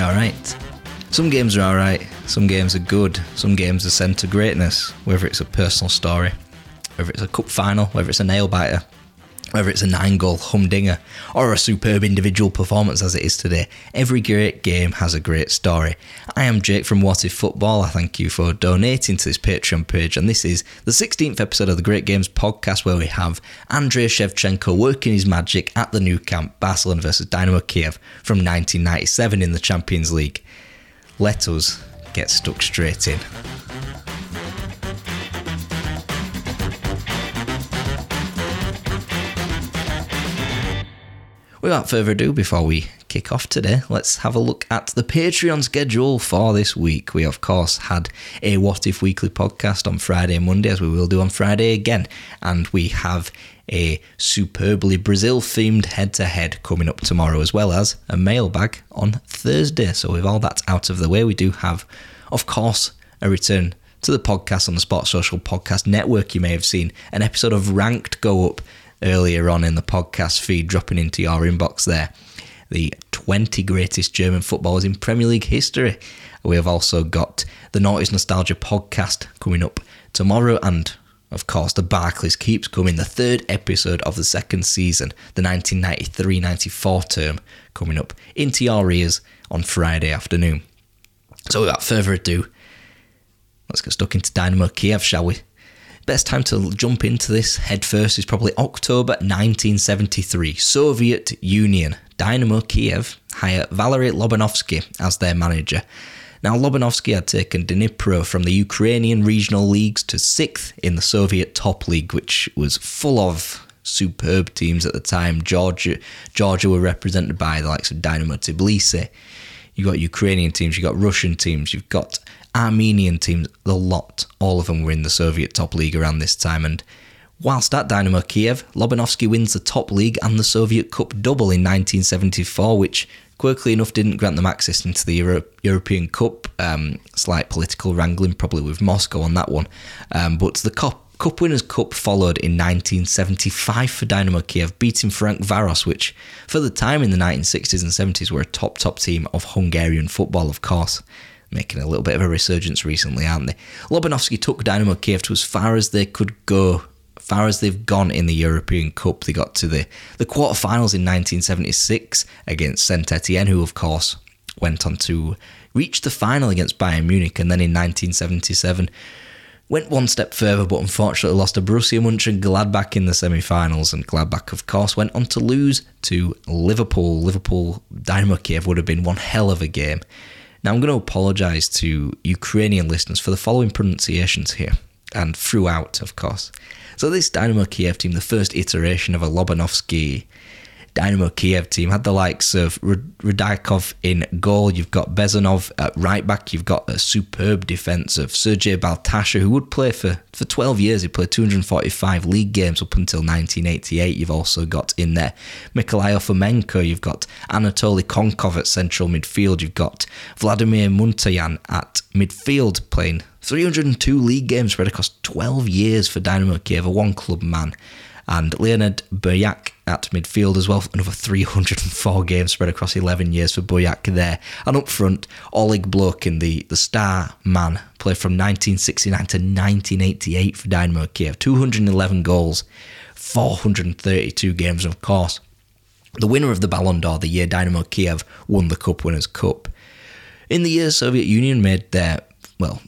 Alright. Some games are alright, some games are good, some games are sent to greatness, whether it's a personal story, whether it's a cup final, whether it's a nail biter, whether it's a nine goal humdinger, or a superb individual performance as it is today. Every great game has a great story. I am Jake from What If Football. I thank you for donating to this Patreon page, and this is the 16th episode of the Great Games podcast where we have Andrei Shevchenko working his magic at the Nou Camp, Barcelona versus Dynamo Kiev from 1997 in the Champions League. Let us get stuck straight in. Without further ado, before we kick off today, let's have a look at the Patreon schedule for this week. We, of course, had a What If Weekly podcast on Friday and Monday, as we will do on Friday again. And we have a superbly Brazil themed head to head coming up tomorrow, as well as a mailbag on Thursday. So, with all that out of the way, we do have, of course, a return to the podcast on the Sports Social Podcast Network. You may have seen an episode of Ranked go up earlier on in the podcast feed, dropping into your inbox there. The 20 greatest German footballers in Premier League history. We have also got the Noughties Nostalgia podcast coming up tomorrow, and of course, the Barclays keeps coming. The third episode of the second season, the 1993 94 term, coming up into your ears on Friday afternoon. So, without further ado, let's get stuck into Dynamo Kiev, shall we? Best time to jump into this head first is probably October 1973. Soviet Union. Dynamo Kiev hire Valery Lobanovsky as their manager. Now, Lobanovsky had taken Dnipro from the Ukrainian regional leagues to sixth in the Soviet top league, which was full of superb teams at the time. Georgia, Georgia were represented by the likes of Dynamo Tbilisi. You've got Ukrainian teams, you've got Russian teams, you've got Armenian teams, the lot, all of them were in the Soviet top league around this time. And whilst at Dynamo Kiev, Lobanovsky wins the top league and the Soviet Cup double in 1974, which quirkily enough didn't grant them access into the Euro- European Cup. Um, slight political wrangling, probably with Moscow on that one. Um, but the Cup. Cup Winners' Cup followed in 1975 for Dynamo Kiev, beating Ferencváros, which for the time in the 1960s and 70s were a top, top team of Hungarian football, of course making a little bit of a resurgence recently, aren't they? Lobanovsky took Dynamo Kiev to as far as they could go, far as they've gone in the European Cup. They got to the, the quarterfinals in 1976 against Saint Etienne, who, of course, went on to reach the final against Bayern Munich, and then in 1977 went one step further, but unfortunately lost to Borussia Mönchengladbach in the semi-finals, and Gladbach, of course, went on to lose to Liverpool. Liverpool Dynamo Kiev would have been one hell of a game. Now, I'm going to apologise to Ukrainian listeners for the following pronunciations here, and throughout, of course. So, this Dynamo Kiev team, the first iteration of a Lobanovsky Dynamo Kiev team had the likes of Rudakov in goal. You've got Bezanov at right back. You've got a superb defence of Sergei Baltacha, who would play for, for 12 years. He played 245 league games up until 1988. You've also got in there Mikolai. You've got Anatoly Konkov at central midfield. You've got Vladimir Muntayan at midfield playing 302 league games spread across 12 years for Dynamo Kiev, a one club man and Leonid Buryak at midfield as well. Another 304 games spread across 11 years for Buryak there. And up front, Oleg Blokhin, the, the star man, played from 1969 to 1988 for Dynamo Kiev. 211 goals, 432 games, of course, the winner of the Ballon d'Or the year Dynamo Kiev won the Cup Winners' Cup. In the year Soviet Union made their, well,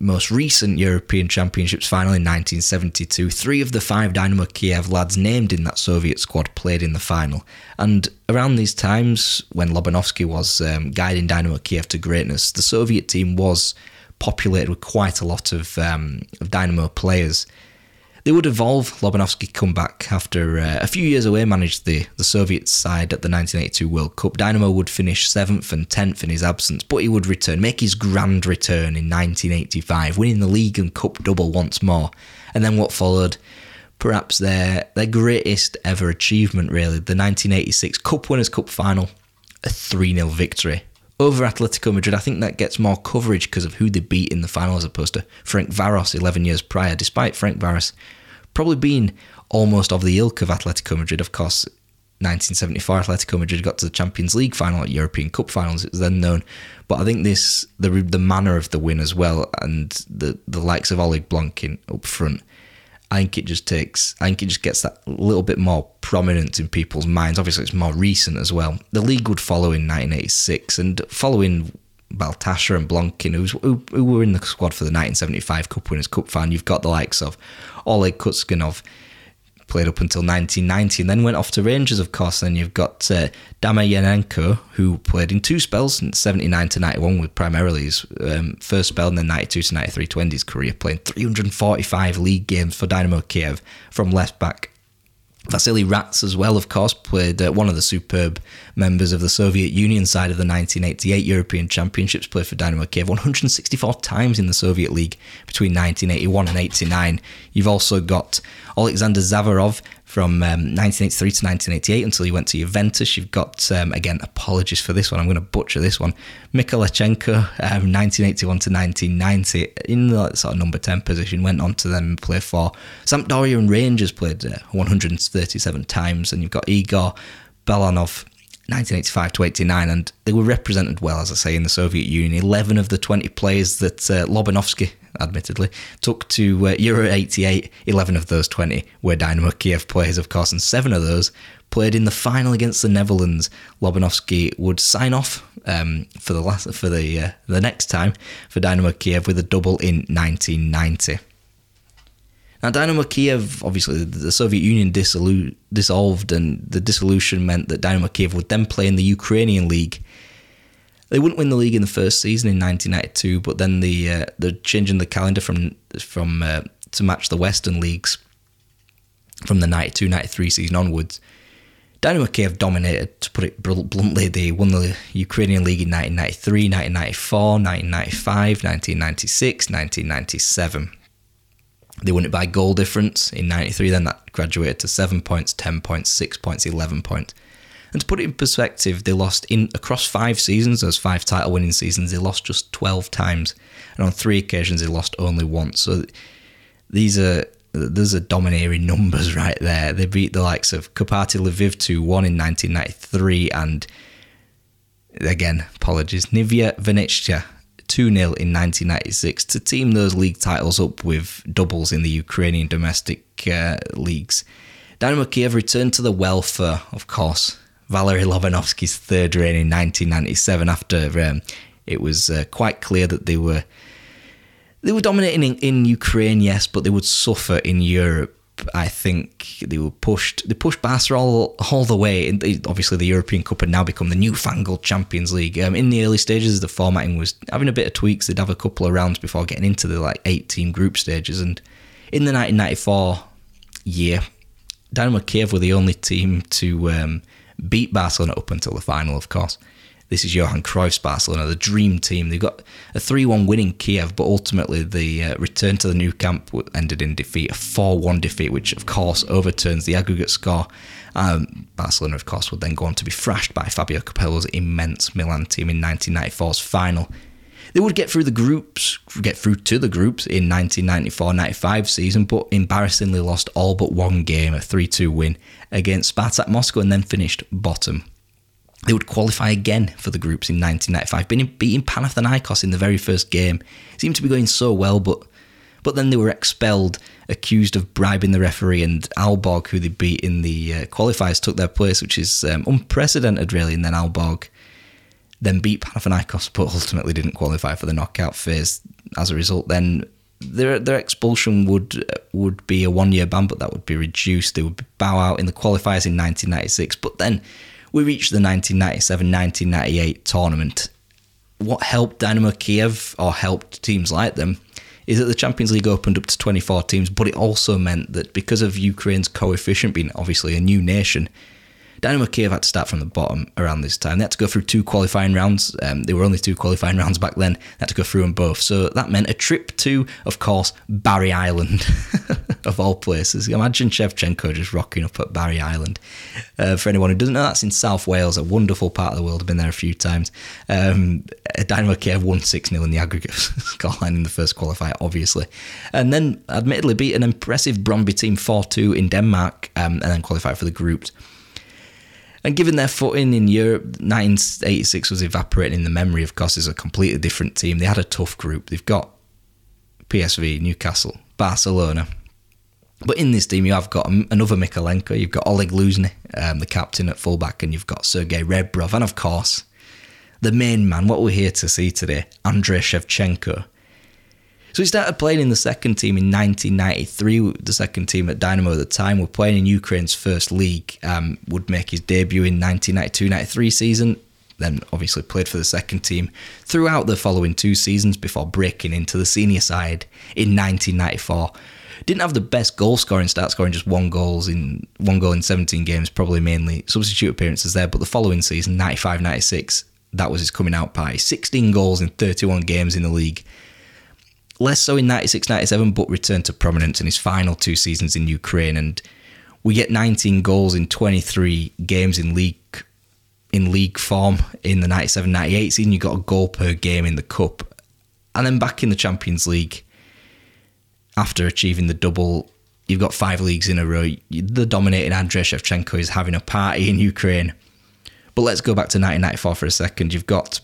most recent European Championships final in 1972, three of the five Dynamo Kiev lads named in that Soviet squad played in the final. And around these times, when Lobanovsky was um, guiding Dynamo Kiev to greatness, the Soviet team was populated with quite a lot of, um, of Dynamo players. They would evolve. Lobanovsky come back after uh, a few years away, managed the, the Soviet side at the 1982 World Cup. Dynamo would finish 7th and 10th in his absence, but he would return, make his grand return in 1985, winning the league and cup double once more. And then what followed? Perhaps their, their greatest ever achievement, really, the 1986 Cup Winners' Cup final, a 3 0 victory over Atletico Madrid. I think that gets more coverage because of who they beat in the final as opposed to Ferencváros 11 years prior, despite Ferencváros probably being almost of the ilk of Atletico Madrid. Of course, 1974 Atletico Madrid got to the Champions League final at European Cup finals. It was then known, but I think this the the manner of the win as well, and the the likes of Oleg Blokhin up front I think it just takes, I think it just gets that little bit more prominent in people's minds. Obviously, it's more recent as well. The league would follow in 1986, and following Baltasar and Blokhin, who, who were in the squad for the 1975 Cup Winners' Cup final, you've got the likes of Oleg Kuznetsov, played up until 1990 and then went off to Rangers, of course. And Then you've got uh, who played in two spells, 79 to 91, with primarily his um, first spell, and then 92 to 93 to end his career, playing 345 league games for Dynamo Kiev from left back Vasily Rats, as well, of course, played uh, one of the superb members of the Soviet Union side of the 1988 European Championships, played for Dynamo Kiev 164 times in the Soviet League between 1981 and 89. You've also got Alexander Zavarov, from um, 1983 to 1988 until he went to Juventus. You've got, um, again, apologies for this one, I'm going to butcher this one. Mikolaychenko, um, 1981 to 1990, in the sort of number 10 position, went on to then play for Sampdoria and Rangers, played uh, 137 times. And you've got Igor Belanov, 1985 to 89, and they were represented well, as I say, in the Soviet Union. 11 of the 20 players that uh, Lobanovsky admittedly, took to uh, Euro 88. 11 of those 20 were Dynamo Kiev players, of course, and seven of those played in the final against the Netherlands. Lobanovsky would sign off um, for the last for the uh, the next time for Dynamo Kiev with a double in 1990. Now, Dynamo Kiev, obviously, the Soviet Union dissolved, and the dissolution meant that Dynamo Kiev would then play in the Ukrainian League they wouldn't win the league in the first season in 1992, but then the uh, they're changing the calendar from from uh, to match the Western leagues from the 92-93 season onwards. Dynamo Kiev dominated, to put it bluntly. They won the Ukrainian League in 1993, 1994, 1995, 1996, 1997. They won it by goal difference in 93, then that graduated to 7 points, 10 points, 6 points, 11 points. And to put it in perspective, they lost in across five seasons, those five title winning seasons, they lost just 12 times. And on three occasions, they lost only once. So these are there's a domineering numbers right there. They beat the likes of Karpaty Lviv 2 1 in 1993 and again, apologies, Nyvya Vinnytsia 2 0 in 1996 to team those league titles up with doubles in the Ukrainian domestic uh, leagues. Dynamo Kiev returned to the welfare, of course, Valery Lobanovsky's third reign in 1997 after um, it was uh, quite clear that they were they were dominating in, in, Ukraine, yes, but they would suffer in Europe. I think they were pushed. They pushed Barca all, all the way. And Obviously, the European Cup had now become the newfangled Champions League. Um, in the early stages, the formatting was having a bit of tweaks. They'd have a couple of rounds before getting into the like eight-team group stages. And in the 1994 year, Dynamo Kiev were the only team to um, beat Barcelona up until the final, of course. This is Johan Cruyff's Barcelona, the dream team. They got a 3 1 win in Kiev, but ultimately the uh, return to the Nou Camp ended in defeat, a 4 1 defeat, which of course overturns the aggregate score. Um, Barcelona, of course, would then go on to be thrashed by Fabio Capello's immense Milan team in 1994's final. They would get through the groups, get through to the groups in 1994-95 season, but embarrassingly lost all but one game, a 3-2 win against Spartak Moscow, and then finished bottom. They would qualify again for the groups in 1995, beating, Panathinaikos in the very first game. It seemed to be going so well, but but then they were expelled, accused of bribing the referee, and Aalborg, who they beat in the uh, qualifiers, took their place, which is um, unprecedented, really. And then Aalborg then beat Panathinaikos, but ultimately didn't qualify for the knockout phase. As a result, then their their expulsion would would be a one year ban, but that would be reduced. They would bow out in the qualifiers in 1996. But then we reached the 1997-1998 tournament, what helped Dynamo Kiev or helped teams like them is that the Champions League opened up to 24 teams, but it also meant that because of Ukraine's coefficient being obviously a new nation, Dynamo Kiev had to start from the bottom around this time. They had to go through two qualifying rounds. Um, there were only two qualifying rounds back then. They had to go through them both. So that meant a trip to, of course, Barry Island, of all places. Imagine Shevchenko just rocking up at Barry Island. Uh, for anyone who doesn't know, that's in South Wales, a wonderful part of the world. I've been there a few times. Um, Dynamo Kiev won 6 0 in the aggregate scoreline in the first qualifier, obviously. And then, admittedly, beat an impressive Brøndby team 4 2 in Denmark um, and then qualified for the groups. And given their footing in Europe, 1986 was evaporating in the memory, of course, as a completely different team. They had a tough group. They've got PSV, Newcastle, Barcelona. But in this team, you have got another Mykolenko, you've got Oleg Luzhny, um, the captain at fullback, and you've got Sergei Rebrov, and of course, the main man, what we're here to see today, Andrei Shevchenko, so he started playing in the second team in 1993. The second team at Dynamo at the time were playing in Ukraine's first league. Um, would make his debut in 1992-93 season. Then obviously played for the second team throughout the following two seasons before breaking into the senior side in 1994. Didn't have the best goal scoring start, scoring just one goals in one goal in 17 games, probably mainly substitute appearances there. But the following season, 95-96, that was his coming out party. 16 goals in 31 games in the league less so in 96 97, but returned to prominence in his final two seasons in Ukraine. And we get 19 goals in 23 games in league in league form in the 97 98 season. You got a goal per game in the Cup. And then back in the Champions League, after achieving the double, you've got five leagues in a row. The dominating Andrei Shevchenko is having a party in Ukraine. But let's go back to 1994 for a second. You've got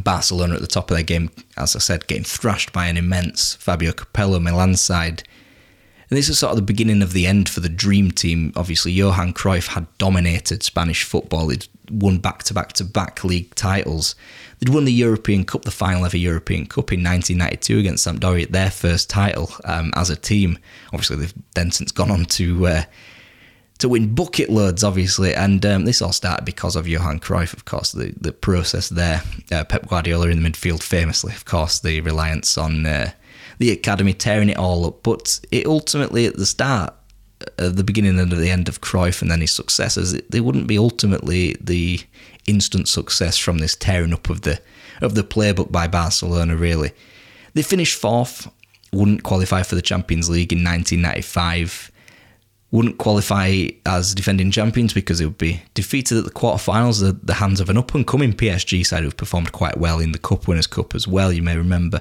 Barcelona at the top of their game, as I said, getting thrashed by an immense Fabio Capello Milan side. And this is sort of the beginning of the end for the dream team. Obviously, Johan Cruyff had dominated Spanish football. He'd won back to back to back league titles. They'd won the European Cup, the final ever European Cup in 1992 against Sampdoria, their first title um, as a team. Obviously, they've then since gone on to uh, to win bucket loads, obviously. And um, this all started because of Johan Cruyff, of course, the, the process there. Uh, Pep Guardiola in the midfield, famously, of course, the reliance on uh, the academy tearing it all up. But it ultimately, at the start, at the beginning and at the end of Cruyff and then his successors, they wouldn't be ultimately the instant success from this tearing up of the of the playbook by Barcelona. Really, they finished fourth, wouldn't qualify for the Champions League in 1995 wouldn't qualify as defending champions because it would be defeated at the quarterfinals at the hands of an up and coming PSG side who've performed quite well in the Cup Winners' Cup as well. You may remember,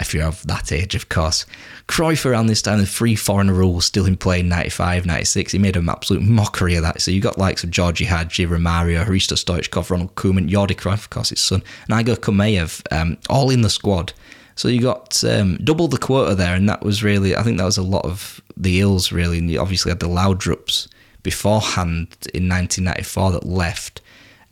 if you're of that age, of course. Cruyff around this time, the free foreigner rule was still in play in 95, 96. He made an absolute mockery of that. So you've got likes of Gheorghe Hagi, Romario, Hristo Stoichkov, Ronald Koeman, Jordi Cruyff, of course, his son, and Igor Korneyev, um, all in the squad. So you got um, double the quota there, and that was really, I think that was a lot of the ills really. And you obviously had the Laudrups beforehand in 1994 that left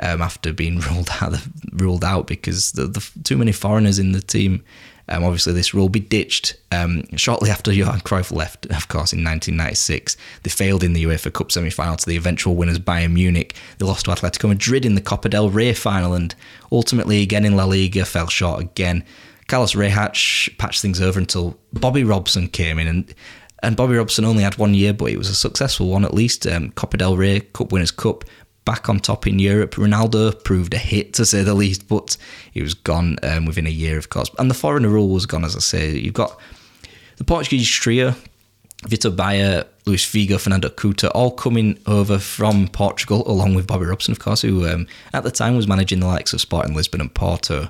um, after being ruled out, ruled out because the, the too many foreigners in the team. Um, obviously, this rule be ditched um, shortly after Johan Cruyff left, of course, in 1996. They failed in the UEFA Cup semi final to the eventual winners Bayern Munich. They lost to Atletico Madrid in the Copa del Rey final, and ultimately, again in La Liga, fell short again. Carlos Rexach patched things over until Bobby Robson came in, and and Bobby Robson only had one year, but it was a successful one at least. Um, Copa del Rey, Cup Winners' Cup, back on top in Europe. Ronaldo proved a hit to say the least, but he was gone um, within a year, of course. And the foreigner rule was gone, as I say. You've got the Portuguese trio, Vitor Baía, Luis Figo, Fernando Couto, all coming over from Portugal, along with Bobby Robson, of course, who um, at the time was managing the likes of Sporting Lisbon and Porto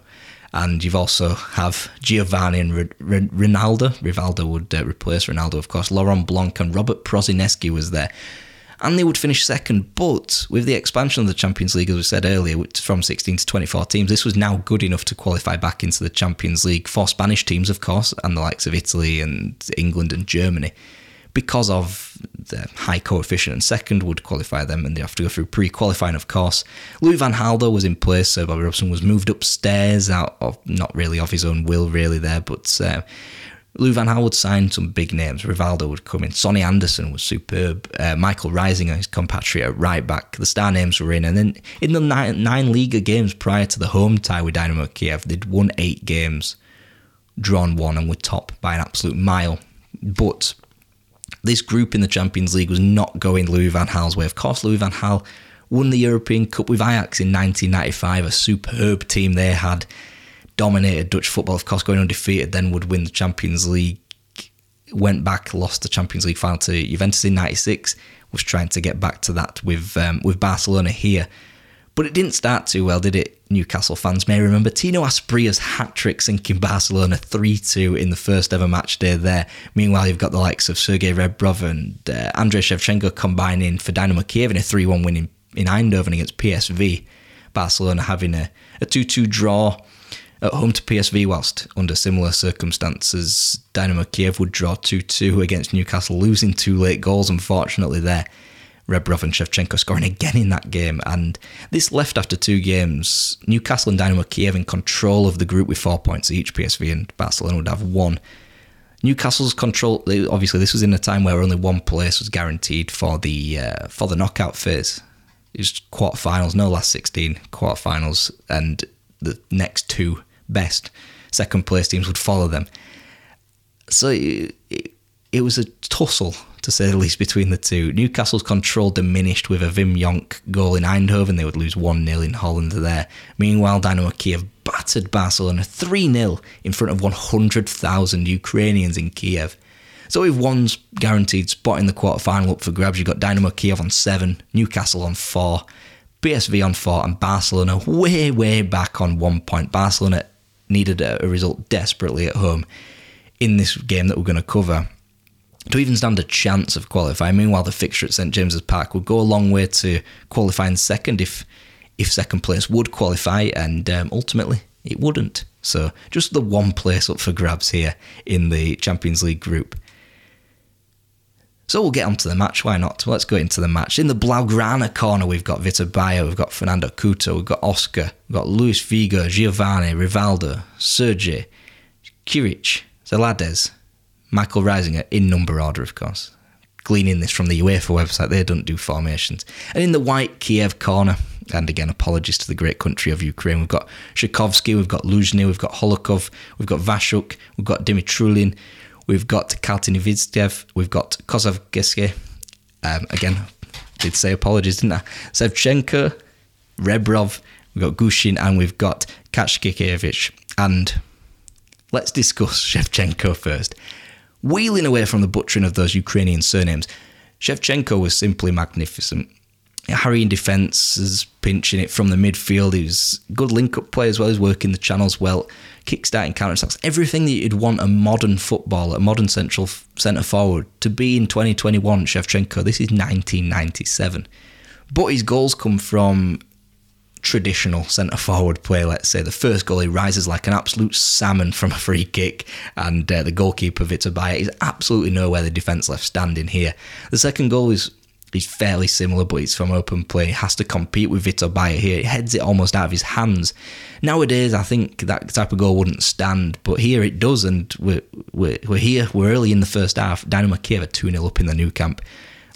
and you've also have Giovanni and R- R- Ronaldo. Rivaldo would uh, replace Ronaldo, of course. Laurent Blanc and Robert Prosinecki was there. And they would finish second, but with the expansion of the Champions League, as we said earlier, from 16 to 24 teams, this was now good enough to qualify back into the Champions League for Spanish teams, of course, and the likes of Italy and England and Germany because of the high coefficient. And second would qualify them, and they have to go through pre-qualifying, of course. Louis van Gaal was in place, so Bobby Robson was moved upstairs out of not really of his own will, really there, but. Uh, Lou Van Gaal would sign some big names. Rivaldo would come in. Sonny Anderson was superb. Uh, Michael Reiziger, his compatriot, right back. The star names were in. And then in the nine, nine Liga games prior to the home tie with Dynamo Kiev, they'd won eight games, drawn one, and were top by an absolute mile. But this group in the Champions League was not going Louis Van Gaal's way. Of course, Louis Van Gaal won the European Cup with Ajax in 1995, a superb team they had dominated Dutch football, of course, going undefeated, then would win the Champions League. Went back, lost the Champions League final to Juventus in '96. Was trying to get back to that with um, with Barcelona here, but it didn't start too well, did it? Newcastle fans may remember Tino Asprilla's hat trick sinking Barcelona 3 2 in the first ever match day there. Meanwhile, you've got the likes of Sergei Rebrov and uh, Andrei Shevchenko combining for Dynamo Kiev in a 3 1 win in, in Eindhoven against PSV. Barcelona having a, a 2 2 draw at home to PSV, whilst under similar circumstances, Dynamo Kiev would draw 2 2 against Newcastle, losing two late goals, unfortunately, there. Rebrov and Shevchenko scoring again in that game. And this left after two games, Newcastle and Dynamo Kiev in control of the group with four points each. PSV and Barcelona would have one. Newcastle's control. Obviously, this was in a time where only one place was guaranteed for the uh, for the knockout phase. It was quarterfinals, no last sixteen quarterfinals, and the next two best second place teams would follow them. So it, it, it was a tussle, to say the least, between the two. Newcastle's control diminished with a Wim Jonk goal in Eindhoven. They would lose 1 0 in Holland there. Meanwhile, Dynamo Kiev battered Barcelona 3 0 in front of 100,000 Ukrainians in Kiev. So with one's guaranteed spot in the quarter-final up for grabs, you've got Dynamo Kiev on 7, Newcastle on 4, PSV on 4, and Barcelona way, way back on 1 point. Barcelona needed a result desperately at home in this game that we're going to cover to even stand a chance of qualifying. Meanwhile, the fixture at St James's Park would go a long way to qualifying second if if second place would qualify, and um, ultimately it wouldn't. So just the one place up for grabs here in the Champions League group. So we'll get on to the match. Why not? Let's go into the match. In the Blaugrana corner, we've got Vitor Baía, we've got Fernando Couto, we've got Oscar, we've got Luis Figo, Giovanni, Rivaldo, Sergi, Kirich, Celades, Michael Reiziger, in number order, of course. Gleaning this from the UEFA website, they don't do formations. And in the white Kiev corner, and again, apologies to the great country of Ukraine, we've got Shakovsky, we've got Luzhny, we've got Holokov, we've got Vashuk, we've got Dimitrulin, We've got Kaltinivitsev, we've got Kozavgeske. Um, again, did say apologies, didn't I? Sevchenko, Rebrov, we've got Gushin, and we've got Kachkikevich. And let's discuss Shevchenko first. Wheeling away from the butchering of those Ukrainian surnames, Shevchenko was simply magnificent. Harry in defence is pinching it from the midfield. He was good link up play as well. He's working the channels well, kick-starting counter attacks. Everything that you'd want a modern footballer, a modern central centre forward to be in 2021. Shevchenko. This is 1997, but his goals come from traditional centre forward play. Let's say the first goal he rises like an absolute salmon from a free kick, and uh, the goalkeeper Vitor Baía is absolutely nowhere the defence left standing here. The second goal is He's fairly similar, but it's from open play. He has to compete with Vitor Baía here. He heads it almost out of his hands. Nowadays, I think that type of goal wouldn't stand, but here it does, and we're, we're, we're here. We're early in the first half. Dynamo Kiev are 2 0 up in the Nou Camp.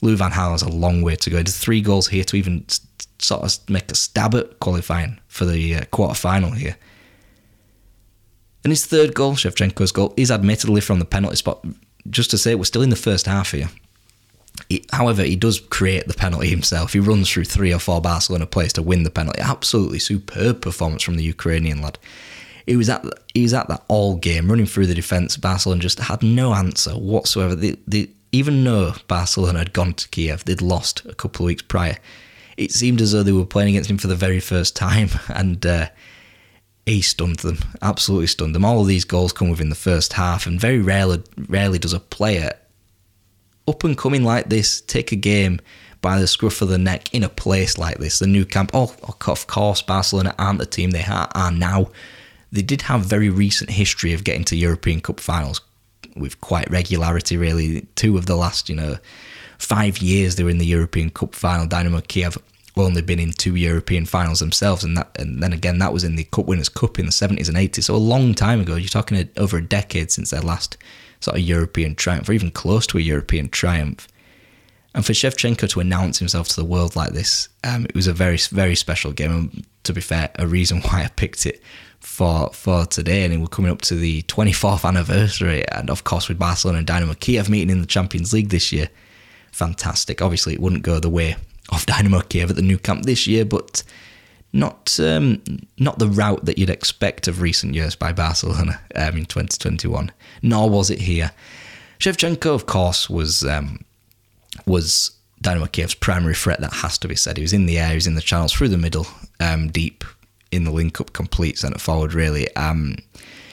Lou Van Gaal has a long way to go. There's three goals here to even sort of make a stab at qualifying for the uh, quarter final here. And his third goal, Shevchenko's goal, is admittedly from the penalty spot. Just to say, we're still in the first half here. He, however, he does create the penalty himself. He runs through three or four Barcelona players to win the penalty. Absolutely superb performance from the Ukrainian lad. He was at he was at that all game, running through the defence. Barcelona just had no answer whatsoever. Even though Barcelona had gone to Kiev, they'd lost a couple of weeks prior. It seemed as though they were playing against him for the very first time, and uh, he stunned them. Absolutely stunned them. All of these goals come within the first half, and very rarely, rarely does a player up and coming like this take a game by the scruff of the neck in a place like this, the Nou Camp. Oh, of course, Barcelona aren't the team they are now. They did have very recent history of getting to European Cup finals with quite regularity, really. Two of the last, you know, five years they were in the European Cup final. Dynamo Kiev only been in two European finals themselves, and that, and then again that was in the Cup Winners' Cup in the seventies and eighties. So a long time ago. You're talking over a decade since their last sort of European triumph, or even close to a European triumph. And for Shevchenko to announce himself to the world like this, um, it was a very, very special game. And to be fair, a reason why I picked it for for today. And we're coming up to the 24th anniversary, and of course with Barcelona and Dynamo Kiev meeting in the Champions League this year. Fantastic. Obviously, it wouldn't go the way of Dynamo Kiev at the Nou Camp this year, but not um, not the route that you'd expect of recent years by Barcelona um, in 2021. Nor was it here. Shevchenko, of course, was um, was Dynamo Kiev's primary threat. That has to be said. He was in the air, he was in the channels, through the middle, um, deep in the link-up, complete centre forward. Really, um,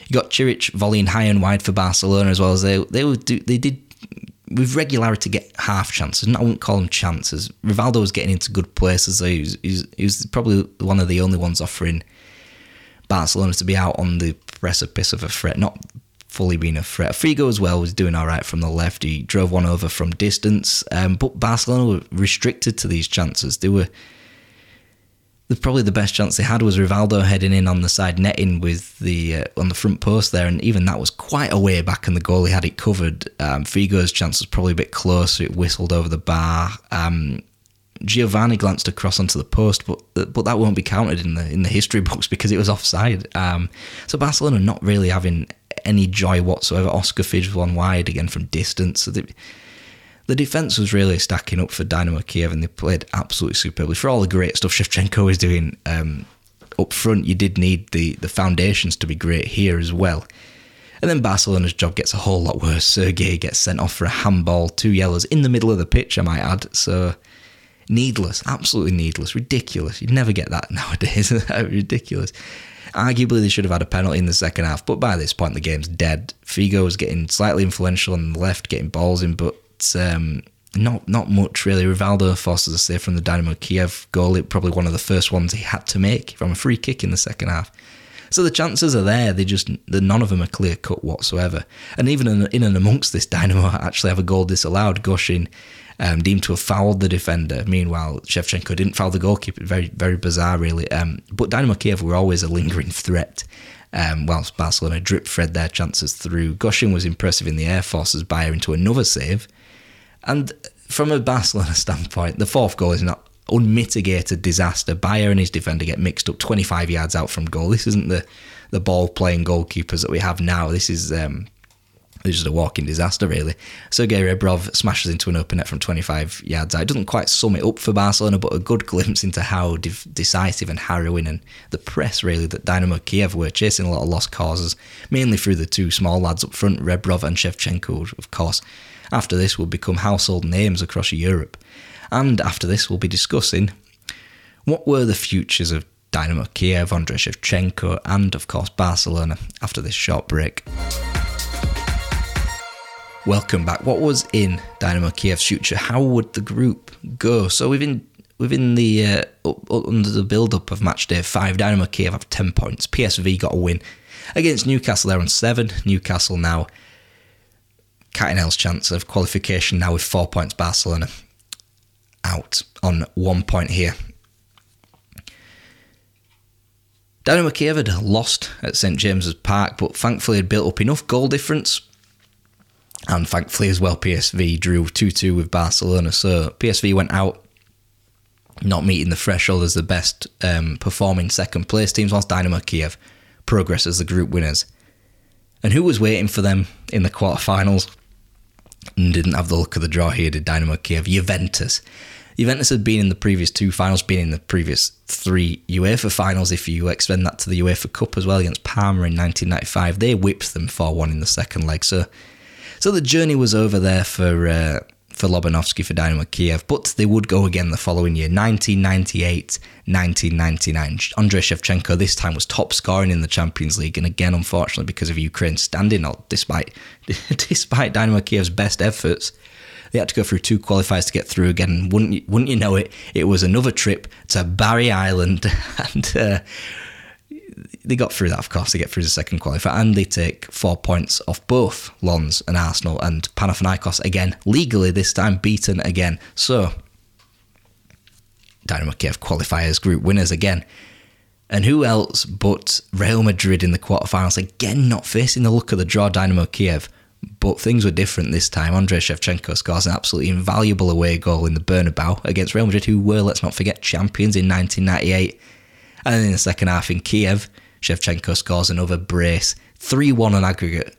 you got Chirich volleying high and wide for Barcelona as well as they they do, they did with regularity get half chances. And I wouldn't call them chances. Rivaldo was getting into good places. He was, he was, he was probably one of the only ones offering Barcelona to be out on the precipice of a threat, not fully being a threat. Figo as well was doing all right from the left. He drove one over from distance, um, but Barcelona were restricted to these chances. They were the, probably the best chance they had was Rivaldo heading in on the side netting with the uh, on the front post there, and even that was quite a way back, and the goalie had it covered. Um, Figo's chance was probably a bit closer; it whistled over the bar. Um, Giovanni glanced across onto the post, but but that won't be counted in the in the history books because it was offside. Um, so Barcelona not really having any joy whatsoever. Oscar Fidge one wide again from distance. So they, the defence was really stacking up for Dynamo Kiev and they played absolutely superbly. For all the great stuff Shevchenko is doing um, up front, you did need the, the foundations to be great here as well. And then Barcelona's job gets a whole lot worse. Sergi gets sent off for a handball, two yellows in the middle of the pitch, I might add. So needless, absolutely needless, ridiculous. You'd never get that nowadays. ridiculous. Arguably, they should have had a penalty in the second half, but by this point, the game's dead. Figo was getting slightly influential on the left, getting balls in, but um, not not much really. Rivaldo forces a save from the Dynamo Kiev goal. It probably one of the first ones he had to make from a free kick in the second half. So the chances are there. They just none of them are clear cut whatsoever. And even in, in and amongst this, Dynamo actually have a goal disallowed. Gushin um, deemed to have fouled the defender. Meanwhile, Shevchenko didn't foul the goalkeeper. Very very bizarre, really. Um, but Dynamo Kiev were always a lingering threat. Um, whilst Barcelona drip fed their chances through. Gushin was impressive in the air, forces Bayer into another save. And from a Barcelona standpoint, the fourth goal is not unmitigated disaster. Bayer and his defender get mixed up 25 yards out from goal. This isn't the, the ball playing goalkeepers that we have now. This is um, it's a walking disaster, really. Sergei Rebrov smashes into an open net from 25 yards out. It doesn't quite sum it up for Barcelona, but a good glimpse into how de- decisive and harrowing and the press, really, that Dynamo Kiev were chasing a lot of lost causes, mainly through the two small lads up front, Rebrov and Shevchenko, of course after this will become household names across Europe. And after this, we'll be discussing what were the futures of Dynamo Kiev, Andrei Shevchenko, and of course Barcelona after this short break. Welcome back. What was in Dynamo Kiev's future? How would the group go? So within within the uh, under the build up of match day five, Dynamo Kiev have ten points. PSV got a win against Newcastle. They're on seven. Newcastle now Catinel's chance of qualification now with four points. Barcelona out on one point here. Dynamo Kiev had lost at St James's Park, but thankfully had built up enough goal difference. And thankfully, as well, PSV drew 2 2 with Barcelona. So PSV went out not meeting the threshold as the best um, performing second place teams, whilst Dynamo Kiev progress as the group winners. And who was waiting for them in the quarterfinals? Didn't have the luck of the draw here, did Dynamo Kiev. Juventus. Juventus had been in the previous two finals, been in the previous three UEFA finals. If you extend that to the UEFA Cup as well against Parma in 1995, they whipped them 4 1 in the second leg. So, so the journey was over there for uh, for Lobanovsky for Dynamo Kiev, but they would go again the following year, 1998, 1999. Andrei Shevchenko this time was top scoring in the Champions League, and again, unfortunately, because of Ukraine's standing, despite despite Dynamo Kiev's best efforts, they had to go through two qualifiers to get through again. Wouldn't you, wouldn't you know it? It was another trip to Barry Island, and uh, they got through that, of course. They get through the second qualifier and they take four points off both Lens and Arsenal. And Panathinaikos, again, legally this time beaten again. So, Dynamo Kiev qualifiers, group winners again. And who else but Real Madrid in the quarterfinals? Again, not facing the luck of the draw, Dynamo Kiev. but things were different this time. Andrei Shevchenko scores an absolutely invaluable away goal in the Bernabeu against Real Madrid, who were, let's not forget, champions in 1998. And in the second half in Kiev, Shevchenko scores another brace, 3 1 on aggregate.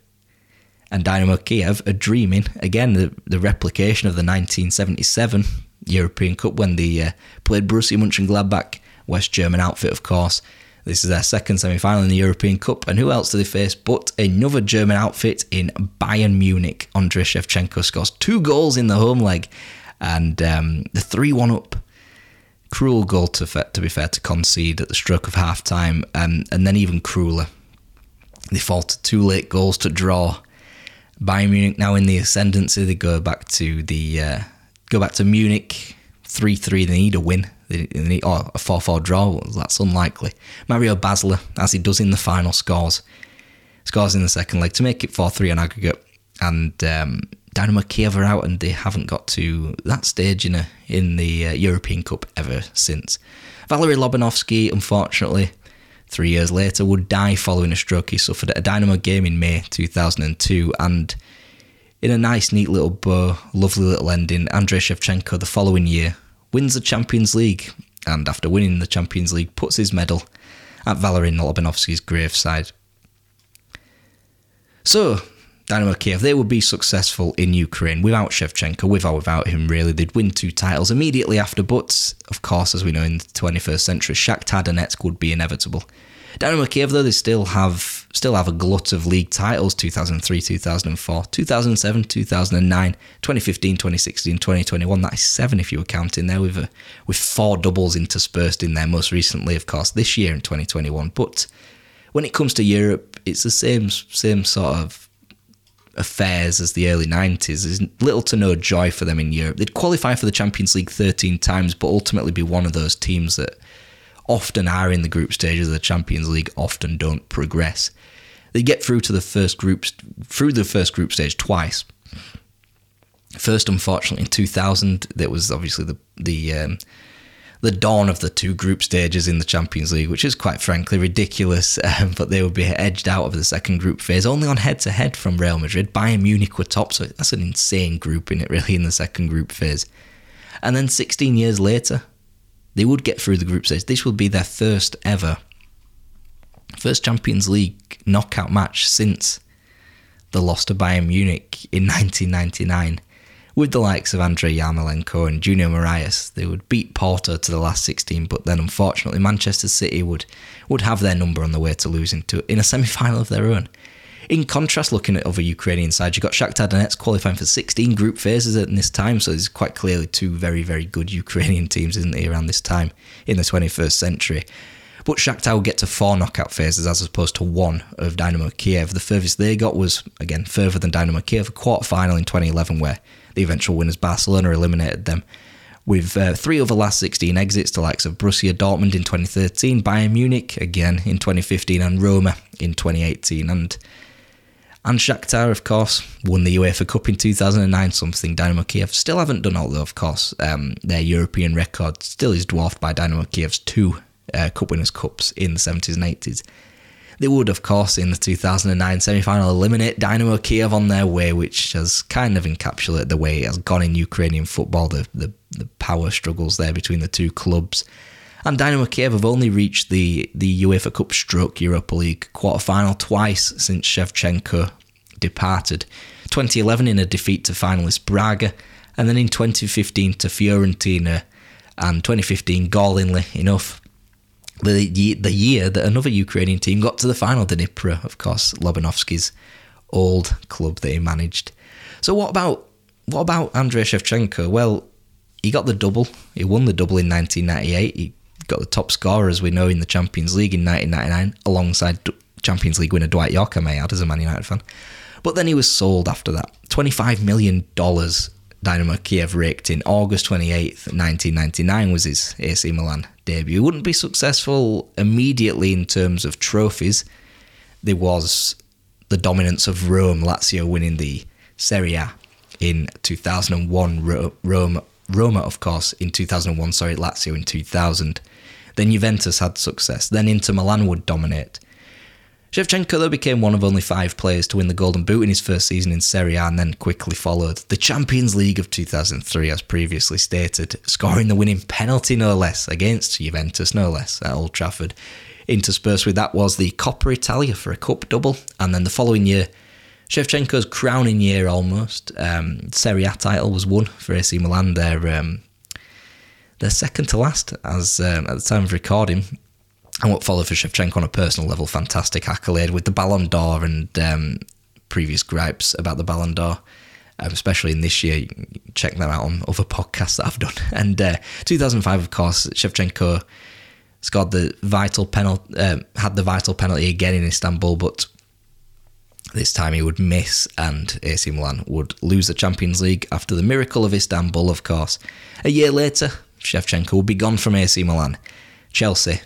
And Dynamo Kiev are dreaming, again, the, the replication of the 1977 European Cup when they uh, played Borussia Mönchengladbach, West German outfit, of course. This is their second semi final in the European Cup, and who else do they face but another German outfit in Bayern Munich? Andrei Shevchenko scores two goals in the home leg, and um, the 3 1 up. Cruel goal to, to be fair to concede at the stroke of half time, um, and then even crueler. They fall to two late goals to draw. Bayern Munich now in the ascendancy. They go back to the uh, go back to Munich three three. They need a win They need or a 4 4 draw, that's unlikely. Mario Basler, as he does in the final, scores. Scores in the second leg to make it 4 3 on aggregate. And um, Dynamo Kiev are out and they haven't got to that stage in, a, in the uh, European Cup ever since. Valery Lobanovsky, unfortunately, three years later, would die following a stroke he suffered at a Dynamo game in May 2002. And in a nice, neat little bow, lovely little ending, Andrei Shevchenko the following year wins the Champions League, and after winning the Champions League, puts his medal at Valery Lobanovsky's graveside. So, Dynamo Kiev, they would be successful in Ukraine without Shevchenko, with or without him, really. They'd win two titles immediately after, but of course, as we know in the 21st century, Shakhtar Donetsk would be inevitable. Dynamo Kiev, though, they still have still have a glut of league titles 2003, 2004, 2007, 2009, 2015, 2016, 2021. That is seven if you were counting there, with, a, with four doubles interspersed in there, most recently, of course, this year in 2021. But when it comes to Europe, it's the same, same sort of affairs as the early 90s. There's little to no joy for them in Europe. They'd qualify for the Champions League 13 times, but ultimately be one of those teams that often are in the group stages of the Champions League, often don't progress. They get through to the first group through the first group stage twice. First, unfortunately, in 2000, that was obviously the the um, the dawn of the two group stages in the Champions League, which is quite frankly ridiculous. Um, but they would be edged out of the second group phase only on head to head from Real Madrid. Bayern Munich were top, so that's an insane group in it, really, in the second group phase. And then 16 years later, they would get through the group stage. This would be their first ever, first Champions League knockout match since the loss to Bayern Munich in 1999. With the likes of Andrei Yarmolenko and Junior Moraes, they would beat Porto to the last 16, but then unfortunately Manchester City would, would have their number on the way to losing to in a semi-final of their own. In contrast, looking at other Ukrainian sides, you've got Shakhtar Donetsk qualifying for 16 group phases at this time, so there's quite clearly two very, very good Ukrainian teams, isn't there, around this time in the 21st century. But Shakhtar will get to four knockout phases as opposed to one of Dynamo Kiev. The furthest they got was, again, further than Dynamo Kiev, a quarter final in 2011, where the eventual winners Barcelona eliminated them. With uh, three of the last 16 exits, the likes of Borussia Dortmund in 2013, Bayern Munich again in 2015, and Roma in 2018. And and Shakhtar, of course, won the UEFA Cup in 2009, something Dynamo Kiev still haven't done, although, of course, um, their European record still is dwarfed by Dynamo Kiev's two uh, Cup Winners' Cups in the 70s and 80s. They would, of course, in the 2009 semi final eliminate Dynamo Kiev on their way, which has kind of encapsulated the way it has gone in Ukrainian football, the, the, the power struggles there between the two clubs. And Dynamo Kiev have only reached the, the UEFA Cup stroke Europa League quarter final twice since Shevchenko departed. 2011 in a defeat to finalist Braga, and then in 2015 to Fiorentina, and 2015 gallingly enough. The, the year that another Ukrainian team got to the final, Dnipro, of course, Lobanovsky's old club that he managed. So what about what about Andrei Shevchenko? Well, he got the double. He won the double in 1998. He got the top scorer, as we know, in the Champions League in 1999, alongside Champions League winner Dwight Yorke, I may add, as a Man United fan. But then he was sold after that. $25 million Dynamo Kiev raked in August 28th, 1999 was his AC Milan debut. Wouldn't be successful immediately in terms of trophies. There was the dominance of Rome, Lazio winning the Serie A in 2001, Rome Roma, of course, in 2001, sorry, Lazio in 2000. Then Juventus had success. Then Inter Milan would dominate. Shevchenko, though, became one of only five players to win the Golden Boot in his first season in Serie A and then quickly followed the Champions League of 2003, as previously stated, scoring the winning penalty, no less, against Juventus, no less, at Old Trafford. Interspersed with that was the Coppa Italia for a cup double, and then the following year, Shevchenko's crowning year almost. Um, Serie A title was won for AC Milan. Their um, their second to last, as um, at the time of recording, and what followed for Shevchenko on a personal level, fantastic accolade with the Ballon d'Or and um, previous gripes about the Ballon d'Or, um, especially in this year. Check that out on other podcasts that I've done. And uh, 2005, of course, Shevchenko scored the vital penalty, uh, had the vital penalty again in Istanbul, but this time he would miss, and AC Milan would lose the Champions League after the miracle of Istanbul, of course. A year later, Shevchenko would be gone from AC Milan. Chelsea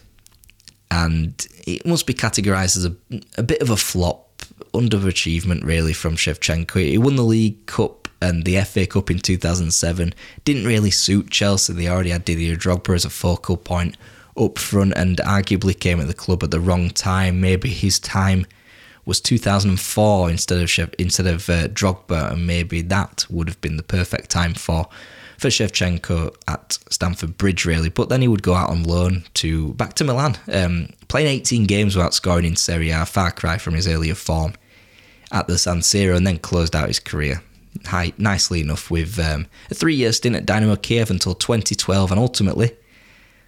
and it must be categorised as a, a bit of a flop, underachievement really from Shevchenko. He won the League Cup and the FA Cup in 2007. Didn't really suit Chelsea. They already had Didier Drogba as a focal point up front and arguably came at the club at the wrong time. Maybe his time was 2004 instead of instead of uh, Drogba, and maybe that would have been the perfect time for for Shevchenko at Stamford Bridge, really. But then he would go out on loan to back to Milan, um, playing 18 games without scoring in Serie A, far cry from his earlier form at the San Siro, and then closed out his career high, nicely enough with um, a three-year stint at Dynamo Kiev until 2012, and ultimately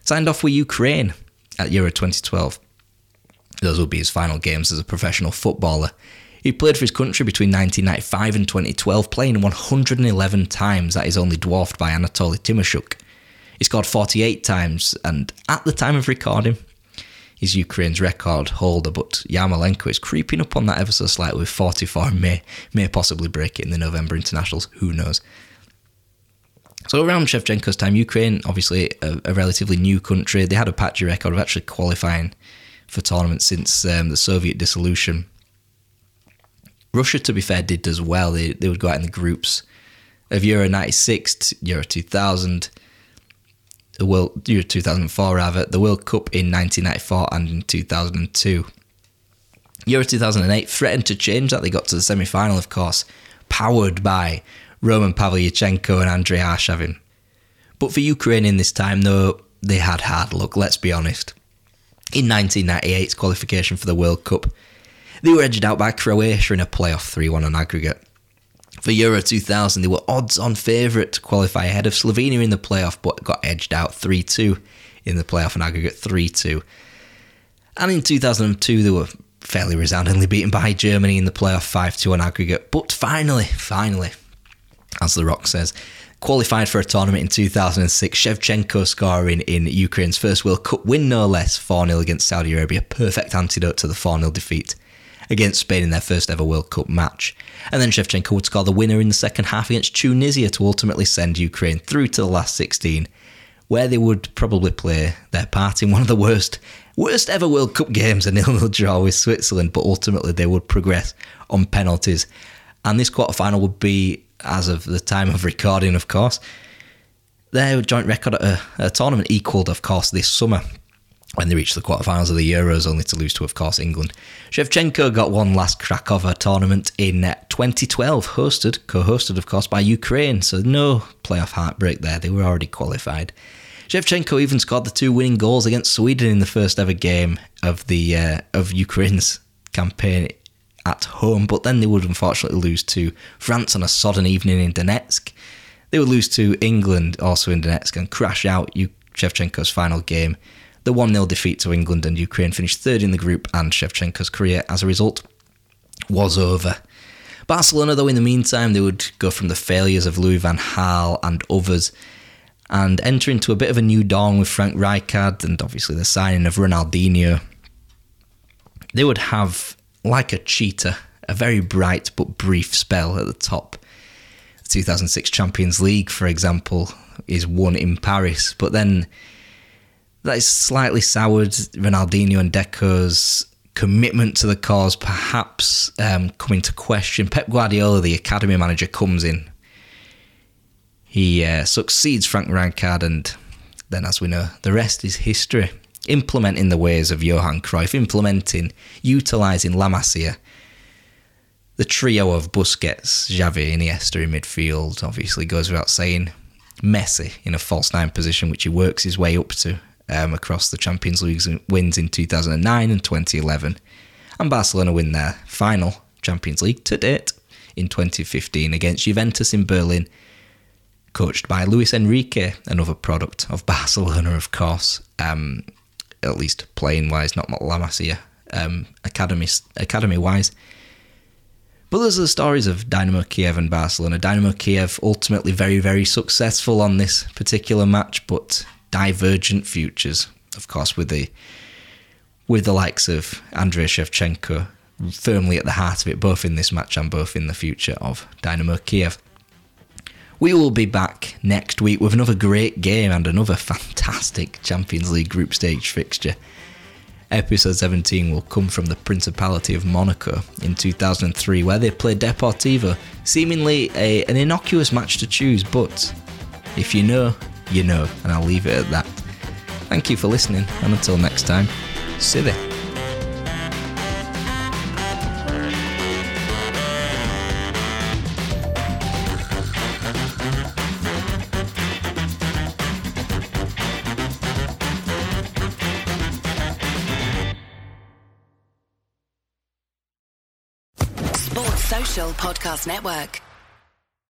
signed off with Ukraine at Euro 2012. Those will be his final games as a professional footballer. He played for his country between 1995 and 2012, playing 111 times. That is only dwarfed by Anatoly Tymoshchuk. He scored 48 times, and at the time of recording, he's Ukraine's record holder. But Yarmolenko is creeping up on that ever so slightly with 44 and may, may possibly break it in the November internationals. Who knows? So around Shevchenko's time, Ukraine, obviously a, a, relatively new country, they had a patchy record of actually qualifying for tournaments since um, the Soviet dissolution. Russia, to be fair, did as well. They, they would go out in the groups of Euro 96, Euro 2000, the World Euro 2004 rather, the World Cup in 1994 and in 2002. Euro 2008 threatened to change that. They got to the semi final, of course, powered by Roman Pavlyuchenko and Andrei Arshavin. But for Ukraine in this time, though, they had hard luck, let's be honest. In 1998's qualification for the World Cup, they were edged out by Croatia in a playoff 3 1 on aggregate. For Euro 2000, they were odds on favourite to qualify ahead of Slovenia in the playoff, but got edged out 3 2 in the playoff on aggregate 3 2. And in 2002, they were fairly resoundingly beaten by Germany in the playoff 5 2 on aggregate. But finally, finally, as The Rock says, qualified for a tournament in 2006, Shevchenko scoring in Ukraine's first World Cup win, no less, 4 0 against Saudi Arabia. Perfect antidote to the 4 0 defeat against Spain in their first ever World Cup match. And then Shevchenko would score the winner in the second half against Tunisia to ultimately send Ukraine through to the last 16, where they would probably play their part in one of the worst worst ever World Cup games, a nil-nil draw with Switzerland, but ultimately they would progress on penalties. And this quarter-final would be, as of the time of recording, of course, their joint record at a, a tournament equalled, of course, this summer when they reached the quarterfinals of the Euros, only to lose to, of course, England. Shevchenko got one last crack of a tournament in 2012, hosted, co-hosted, of course, by Ukraine. So no playoff heartbreak there; they were already qualified. Shevchenko even scored the two winning goals against Sweden in the first ever game of the uh, of Ukraine's campaign at home, but then they would unfortunately lose to France on a sodden evening in Donetsk. They would lose to England also in Donetsk and crash out Shevchenko's final game the 1 0 defeat to England and Ukraine finished third in the group, and Shevchenko's career, as a result, was over. Barcelona, though, in the meantime, they would go from the failures of Louis van Gaal and others and enter into a bit of a new dawn with Frank Rijkaard and obviously the signing of Ronaldinho. They would have, like a cheetah, a very bright but brief spell at the top. The 2006 Champions League, for example, is won in Paris, but then that is slightly soured Ronaldinho and Deco's commitment to the cause, perhaps um, coming to question. Pep Guardiola, the academy manager, comes in. He uh, succeeds Frank Rijkaard, and then, as we know, the rest is history. implementing the ways of Johan Cruyff, implementing, utilising La Masia. The trio of Busquets, Xavi, Iniesta in midfield obviously goes without saying. Messi in a false nine position, which he works his way up to um, across the Champions League wins in 2009 and 2011. And Barcelona win their final Champions League to date in 2015 against Juventus in Berlin, coached by Luis Enrique, another product of Barcelona, of course, um, at least playing wise, not La Masia, um, academy academy wise. But those are the stories of Dynamo Kiev and Barcelona. Dynamo Kiev ultimately very, very successful on this particular match, but divergent futures, of course, with the with the likes of Andrei Shevchenko firmly at the heart of it, both in this match and both in the future of Dynamo Kiev. We will be back next week with another great game and another fantastic Champions League group stage fixture. Episode 17 will come from the Principality of Monaco in 2003, where they played Deportivo. Seemingly a, an innocuous match to choose, but if you know, you know, and I'll leave it at that. Thank you for listening, and until next time. Sports Social Podcast Network.